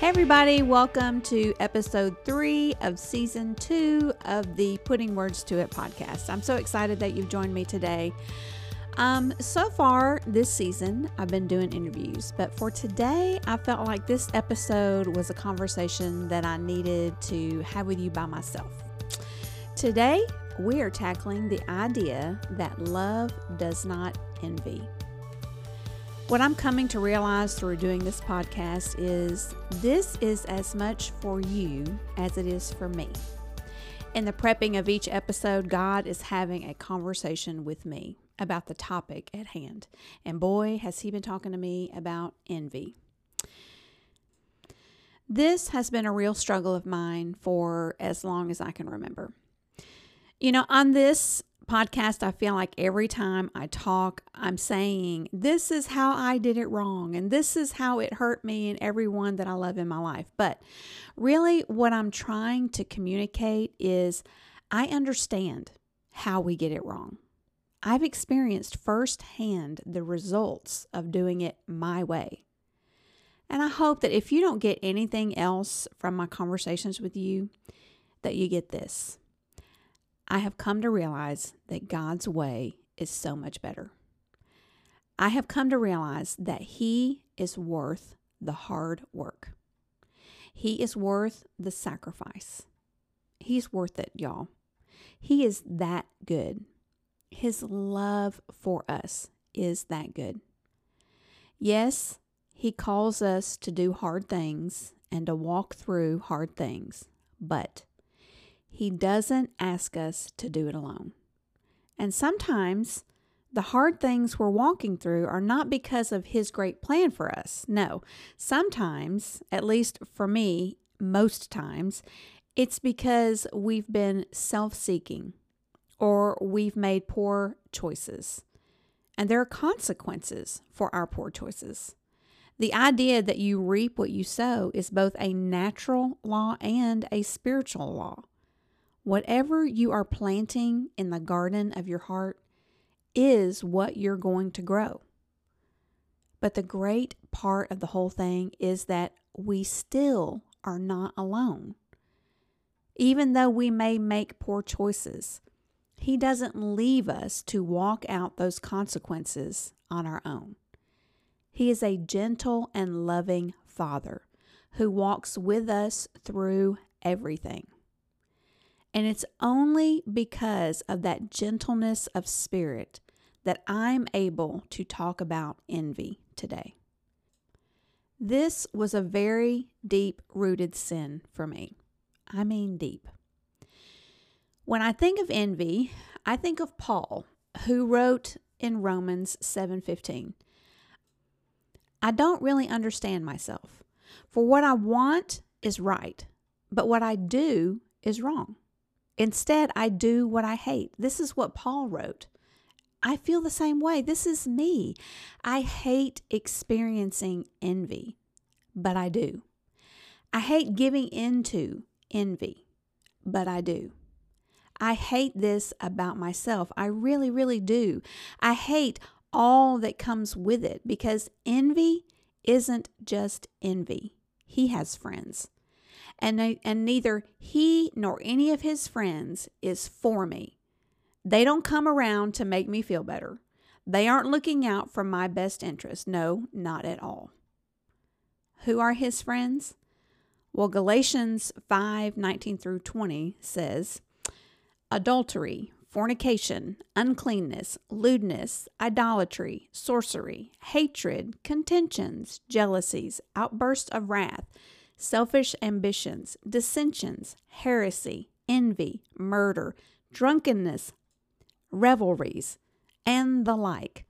Hey, everybody, welcome to episode three of season two of the Putting Words to It podcast. I'm so excited that you've joined me today. Um, so far this season, I've been doing interviews, but for today, I felt like this episode was a conversation that I needed to have with you by myself. Today, we are tackling the idea that love does not envy. What I'm coming to realize through doing this podcast is this is as much for you as it is for me. In the prepping of each episode, God is having a conversation with me about the topic at hand. And boy, has He been talking to me about envy. This has been a real struggle of mine for as long as I can remember. You know, on this podcast, I feel like every time I talk, I'm saying, This is how I did it wrong, and this is how it hurt me and everyone that I love in my life. But really, what I'm trying to communicate is I understand how we get it wrong. I've experienced firsthand the results of doing it my way. And I hope that if you don't get anything else from my conversations with you, that you get this. I have come to realize that God's way is so much better. I have come to realize that He is worth the hard work. He is worth the sacrifice. He's worth it, y'all. He is that good. His love for us is that good. Yes, He calls us to do hard things and to walk through hard things, but he doesn't ask us to do it alone. And sometimes the hard things we're walking through are not because of His great plan for us. No, sometimes, at least for me, most times, it's because we've been self seeking or we've made poor choices. And there are consequences for our poor choices. The idea that you reap what you sow is both a natural law and a spiritual law. Whatever you are planting in the garden of your heart is what you're going to grow. But the great part of the whole thing is that we still are not alone. Even though we may make poor choices, He doesn't leave us to walk out those consequences on our own. He is a gentle and loving Father who walks with us through everything. And it's only because of that gentleness of spirit that I'm able to talk about envy today. This was a very deep rooted sin for me. I mean, deep. When I think of envy, I think of Paul, who wrote in Romans 7:15. I don't really understand myself. For what I want is right, but what I do is wrong. Instead, I do what I hate. This is what Paul wrote. I feel the same way. This is me. I hate experiencing envy, but I do. I hate giving into envy, but I do. I hate this about myself. I really, really do. I hate all that comes with it because envy isn't just envy. He has friends and, and neither he nor any of his friends is for me. They don't come around to make me feel better. They aren't looking out for my best interest. No, not at all. Who are his friends? Well, Galatians 5 19 through 20 says, Adultery, fornication, uncleanness, lewdness, idolatry, sorcery, hatred, contentions, jealousies, outbursts of wrath selfish ambitions, dissensions, heresy, envy, murder, drunkenness, revelries, and the like,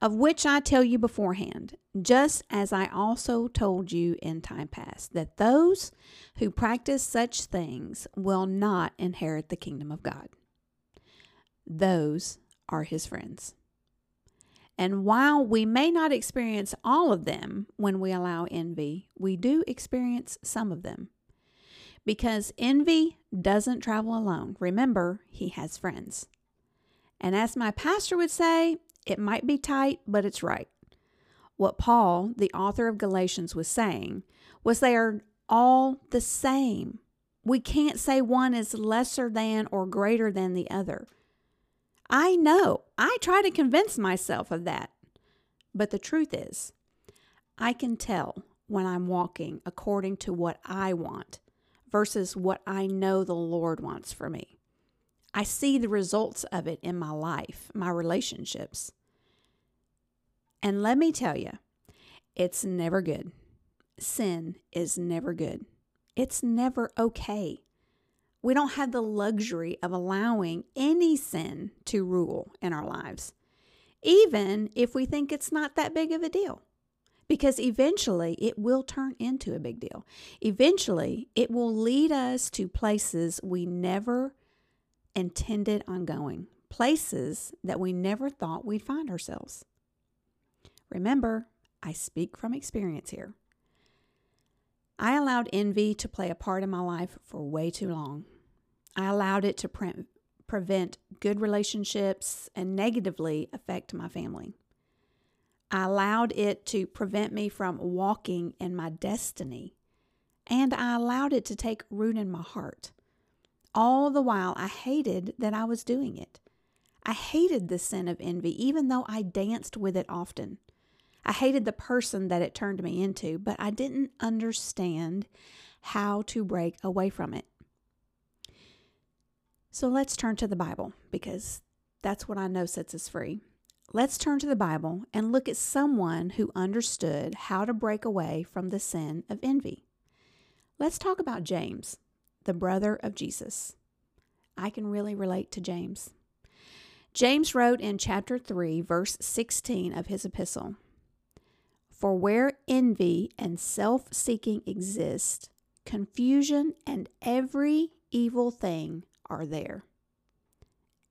of which I tell you beforehand, just as I also told you in time past, that those who practice such things will not inherit the kingdom of God. Those are his friends. And while we may not experience all of them when we allow envy, we do experience some of them. Because envy doesn't travel alone. Remember, he has friends. And as my pastor would say, it might be tight, but it's right. What Paul, the author of Galatians, was saying was they are all the same. We can't say one is lesser than or greater than the other. I know. I try to convince myself of that. But the truth is, I can tell when I'm walking according to what I want versus what I know the Lord wants for me. I see the results of it in my life, my relationships. And let me tell you, it's never good. Sin is never good. It's never okay. We don't have the luxury of allowing any sin to rule in our lives, even if we think it's not that big of a deal. Because eventually it will turn into a big deal. Eventually it will lead us to places we never intended on going, places that we never thought we'd find ourselves. Remember, I speak from experience here. I allowed envy to play a part in my life for way too long. I allowed it to pre- prevent good relationships and negatively affect my family. I allowed it to prevent me from walking in my destiny, and I allowed it to take root in my heart. All the while, I hated that I was doing it. I hated the sin of envy, even though I danced with it often. I hated the person that it turned me into, but I didn't understand how to break away from it. So let's turn to the Bible because that's what I know sets us free. Let's turn to the Bible and look at someone who understood how to break away from the sin of envy. Let's talk about James, the brother of Jesus. I can really relate to James. James wrote in chapter 3, verse 16 of his epistle for where envy and self seeking exist, confusion and every evil thing are there.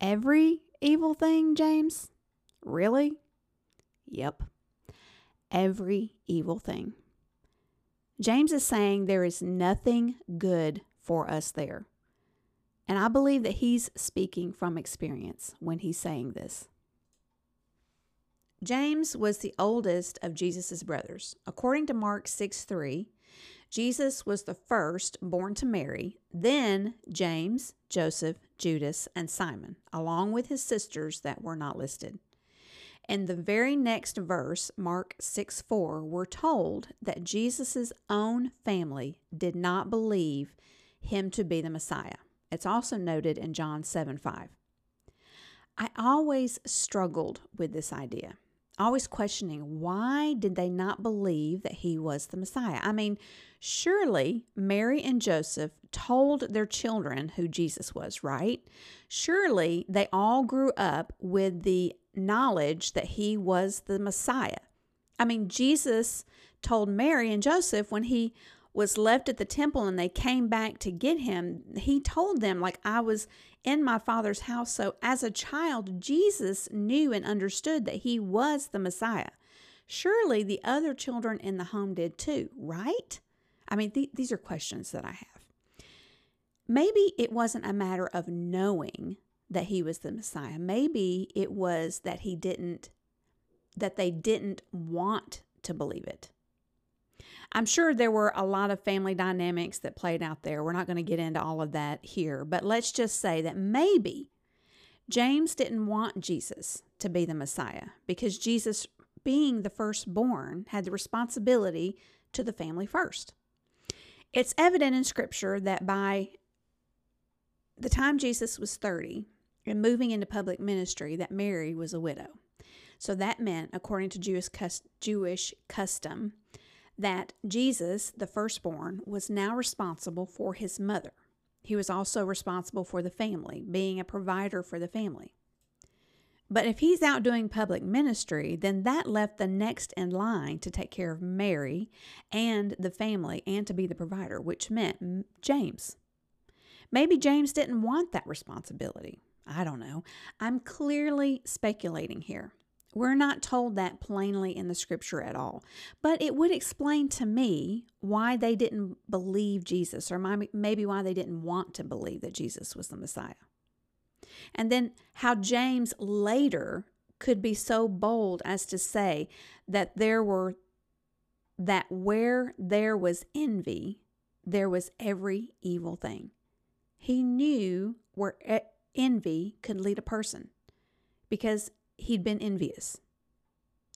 Every evil thing, James? Really? Yep. Every evil thing. James is saying there is nothing good for us there. And I believe that he's speaking from experience when he's saying this. James was the oldest of Jesus' brothers. According to Mark 6 3, Jesus was the first born to Mary, then James, Joseph, Judas, and Simon, along with his sisters that were not listed. In the very next verse, Mark 6 4, we're told that Jesus' own family did not believe him to be the Messiah. It's also noted in John 7 5. I always struggled with this idea always questioning why did they not believe that he was the Messiah? I mean, surely Mary and Joseph told their children who Jesus was, right? Surely they all grew up with the knowledge that he was the Messiah. I mean, Jesus told Mary and Joseph when he was left at the temple and they came back to get him, he told them, like, I was in my father's house. So as a child, Jesus knew and understood that he was the Messiah. Surely the other children in the home did too, right? I mean, th- these are questions that I have. Maybe it wasn't a matter of knowing that he was the Messiah. Maybe it was that he didn't, that they didn't want to believe it. I'm sure there were a lot of family dynamics that played out there. We're not going to get into all of that here, but let's just say that maybe James didn't want Jesus to be the Messiah because Jesus, being the firstborn, had the responsibility to the family first. It's evident in Scripture that by the time Jesus was 30 and moving into public ministry, that Mary was a widow. So that meant, according to Jewish, Jewish custom, that Jesus, the firstborn, was now responsible for his mother. He was also responsible for the family, being a provider for the family. But if he's out doing public ministry, then that left the next in line to take care of Mary and the family and to be the provider, which meant James. Maybe James didn't want that responsibility. I don't know. I'm clearly speculating here. We're not told that plainly in the scripture at all, but it would explain to me why they didn't believe Jesus, or maybe why they didn't want to believe that Jesus was the Messiah. And then how James later could be so bold as to say that there were that where there was envy, there was every evil thing. He knew where envy could lead a person because he'd been envious.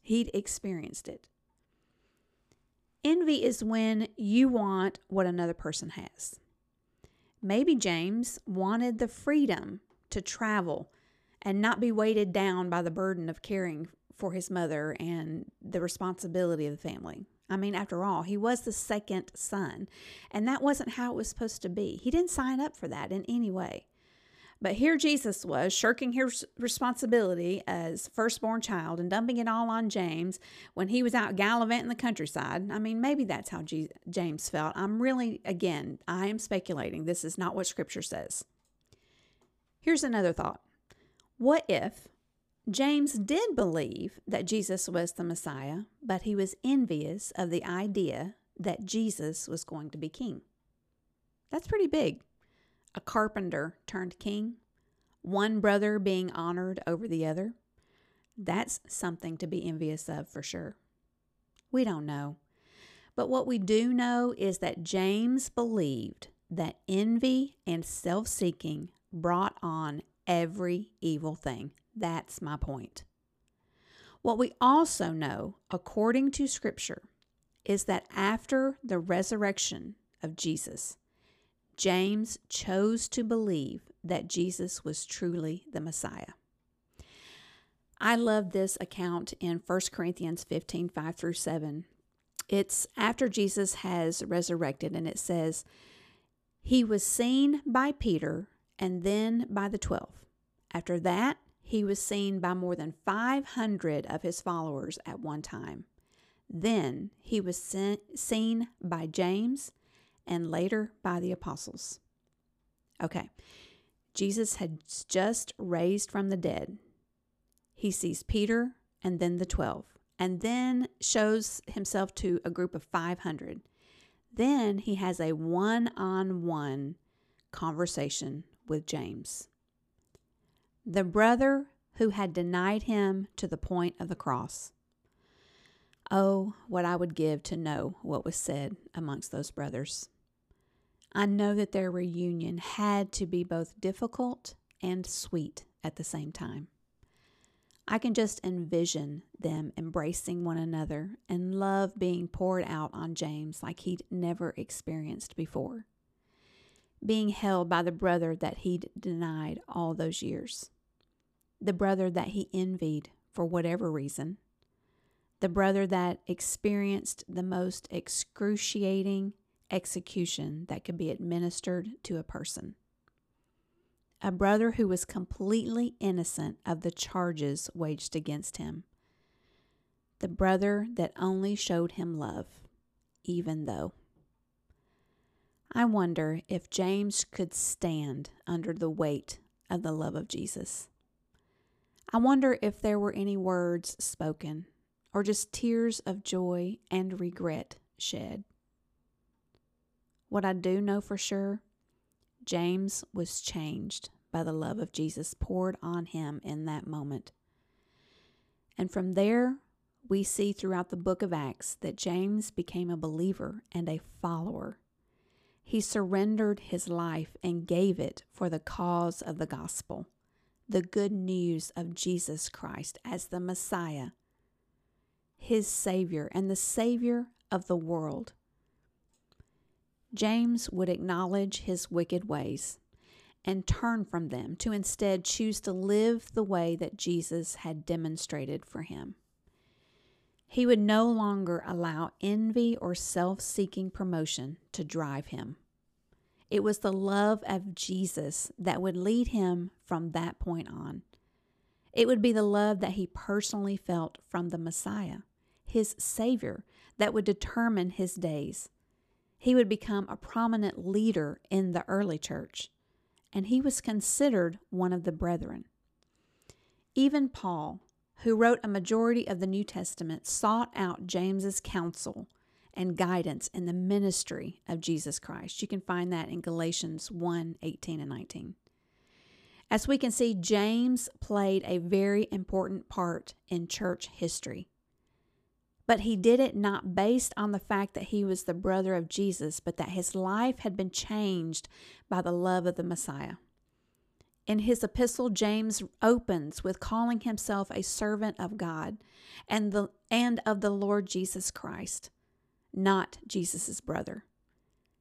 He'd experienced it. Envy is when you want what another person has. Maybe James wanted the freedom to travel and not be weighted down by the burden of caring for his mother and the responsibility of the family. I mean, after all, he was the second son, and that wasn't how it was supposed to be. He didn't sign up for that in any way. But here Jesus was, shirking his responsibility as firstborn child and dumping it all on James when he was out gallivanting the countryside. I mean, maybe that's how James felt. I'm really, again, I am speculating. This is not what Scripture says. Here's another thought What if James did believe that Jesus was the Messiah, but he was envious of the idea that Jesus was going to be king? That's pretty big a carpenter turned king, one brother being honored over the other. That's something to be envious of for sure. We don't know. But what we do know is that James believed that envy and self seeking brought on every evil thing. That's my point. What we also know, according to Scripture, is that after the resurrection of Jesus, James chose to believe that Jesus was truly the Messiah. I love this account in 1 Corinthians 15 5 through 7. It's after Jesus has resurrected, and it says, He was seen by Peter and then by the twelve. After that, he was seen by more than 500 of his followers at one time. Then he was seen by James and later by the apostles. Okay, Jesus had just raised from the dead. He sees Peter and then the 12, and then shows himself to a group of 500. Then he has a one on one conversation with James, the brother who had denied him to the point of the cross. Oh, what I would give to know what was said amongst those brothers. I know that their reunion had to be both difficult and sweet at the same time. I can just envision them embracing one another and love being poured out on James like he'd never experienced before. Being held by the brother that he'd denied all those years, the brother that he envied for whatever reason, the brother that experienced the most excruciating execution that could be administered to a person. A brother who was completely innocent of the charges waged against him. The brother that only showed him love, even though. I wonder if James could stand under the weight of the love of Jesus. I wonder if there were any words spoken or just tears of joy and regret shed. What I do know for sure, James was changed by the love of Jesus poured on him in that moment. And from there, we see throughout the book of Acts that James became a believer and a follower. He surrendered his life and gave it for the cause of the gospel, the good news of Jesus Christ as the Messiah, his Savior, and the Savior of the world. James would acknowledge his wicked ways and turn from them to instead choose to live the way that Jesus had demonstrated for him. He would no longer allow envy or self seeking promotion to drive him. It was the love of Jesus that would lead him from that point on. It would be the love that he personally felt from the Messiah, his Savior, that would determine his days he would become a prominent leader in the early church, and he was considered one of the brethren. Even Paul, who wrote a majority of the New Testament, sought out James's counsel and guidance in the ministry of Jesus Christ. You can find that in Galatians 1 18 and 19. As we can see, James played a very important part in church history. But he did it not based on the fact that he was the brother of Jesus, but that his life had been changed by the love of the Messiah. In his epistle, James opens with calling himself a servant of God and, the, and of the Lord Jesus Christ, not Jesus' brother.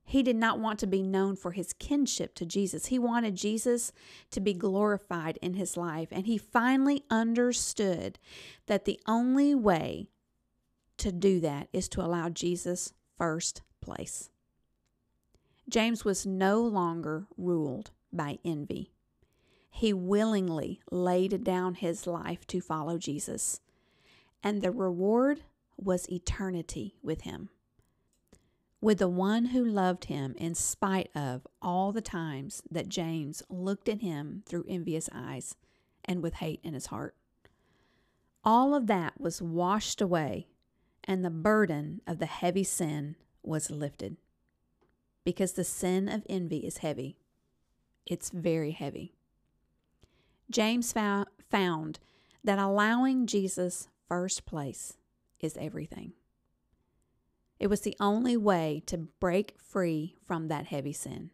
He did not want to be known for his kinship to Jesus. He wanted Jesus to be glorified in his life. And he finally understood that the only way to do that is to allow Jesus first place. James was no longer ruled by envy. He willingly laid down his life to follow Jesus, and the reward was eternity with him with the one who loved him in spite of all the times that James looked at him through envious eyes and with hate in his heart. All of that was washed away, and the burden of the heavy sin was lifted. Because the sin of envy is heavy, it's very heavy. James found that allowing Jesus first place is everything. It was the only way to break free from that heavy sin.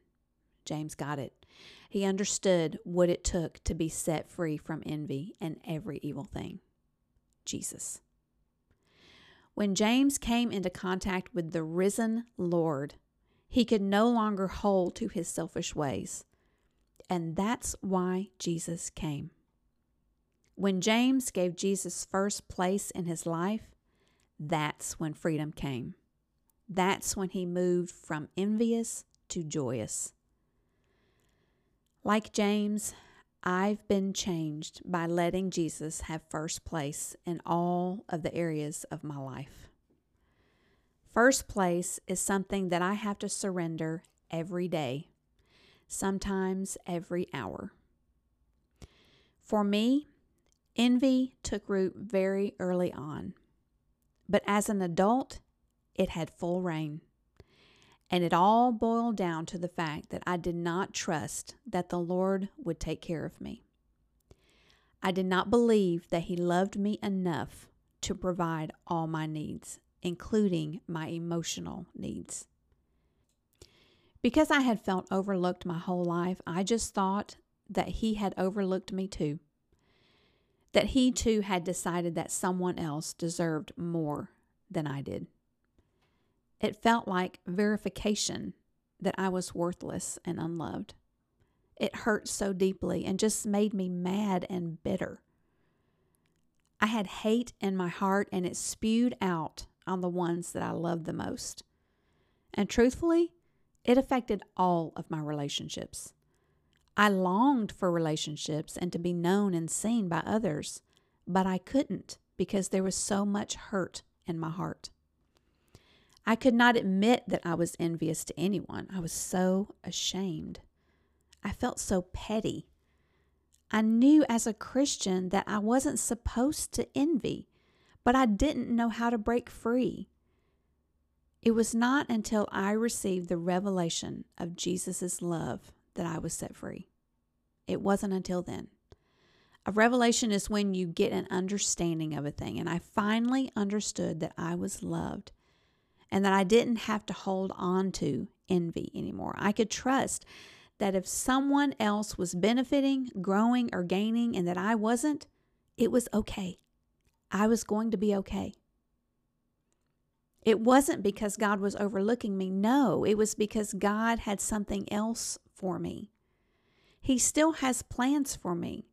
James got it. He understood what it took to be set free from envy and every evil thing Jesus. When James came into contact with the risen Lord, he could no longer hold to his selfish ways. And that's why Jesus came. When James gave Jesus first place in his life, that's when freedom came. That's when he moved from envious to joyous. Like James, I've been changed by letting Jesus have first place in all of the areas of my life. First place is something that I have to surrender every day, sometimes every hour. For me, envy took root very early on. But as an adult, it had full reign. And it all boiled down to the fact that I did not trust that the Lord would take care of me. I did not believe that He loved me enough to provide all my needs, including my emotional needs. Because I had felt overlooked my whole life, I just thought that He had overlooked me too. That He too had decided that someone else deserved more than I did. It felt like verification that I was worthless and unloved. It hurt so deeply and just made me mad and bitter. I had hate in my heart and it spewed out on the ones that I loved the most. And truthfully, it affected all of my relationships. I longed for relationships and to be known and seen by others, but I couldn't because there was so much hurt in my heart. I could not admit that I was envious to anyone. I was so ashamed. I felt so petty. I knew as a Christian that I wasn't supposed to envy, but I didn't know how to break free. It was not until I received the revelation of Jesus' love that I was set free. It wasn't until then. A revelation is when you get an understanding of a thing, and I finally understood that I was loved and that I didn't have to hold on to envy anymore. I could trust that if someone else was benefiting, growing, or gaining, and that I wasn't, it was okay. I was going to be okay. It wasn't because God was overlooking me. No, it was because God had something else for me. He still has plans for me.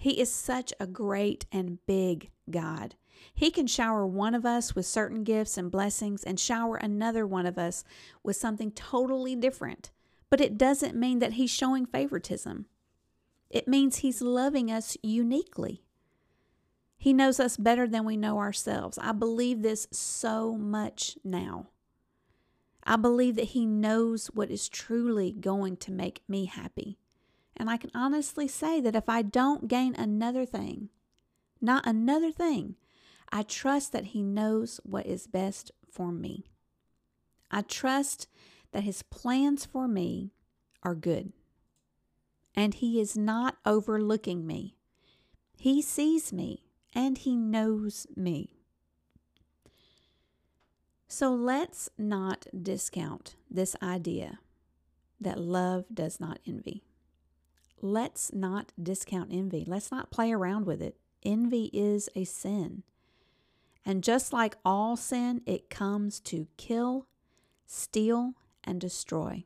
He is such a great and big God. He can shower one of us with certain gifts and blessings and shower another one of us with something totally different. But it doesn't mean that He's showing favoritism. It means He's loving us uniquely. He knows us better than we know ourselves. I believe this so much now. I believe that He knows what is truly going to make me happy. And I can honestly say that if I don't gain another thing, not another thing, I trust that He knows what is best for me. I trust that His plans for me are good. And He is not overlooking me. He sees me and He knows me. So let's not discount this idea that love does not envy. Let's not discount envy. Let's not play around with it. Envy is a sin. And just like all sin, it comes to kill, steal, and destroy.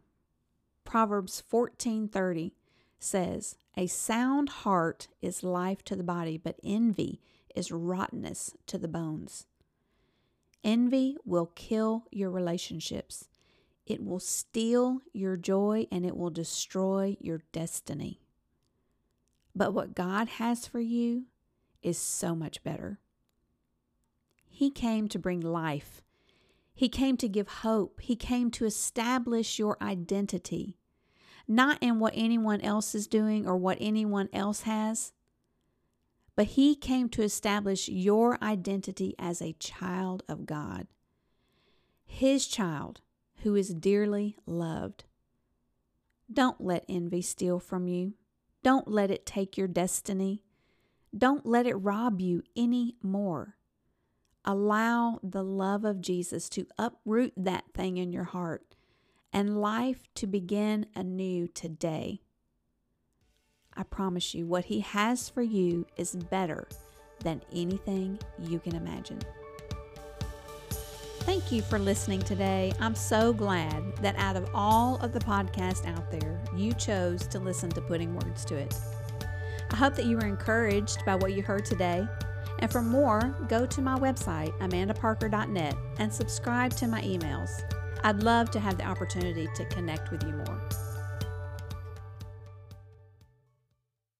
Proverbs 14:30 says, "A sound heart is life to the body, but envy is rottenness to the bones." Envy will kill your relationships. It will steal your joy and it will destroy your destiny. But what God has for you is so much better. He came to bring life. He came to give hope. He came to establish your identity, not in what anyone else is doing or what anyone else has, but He came to establish your identity as a child of God, His child who is dearly loved. Don't let envy steal from you. Don't let it take your destiny. Don't let it rob you any more. Allow the love of Jesus to uproot that thing in your heart and life to begin anew today. I promise you, what He has for you is better than anything you can imagine. Thank you for listening today. I'm so glad that out of all of the podcasts out there, you chose to listen to Putting Words to It. I hope that you were encouraged by what you heard today. And for more, go to my website, amandaparker.net, and subscribe to my emails. I'd love to have the opportunity to connect with you more.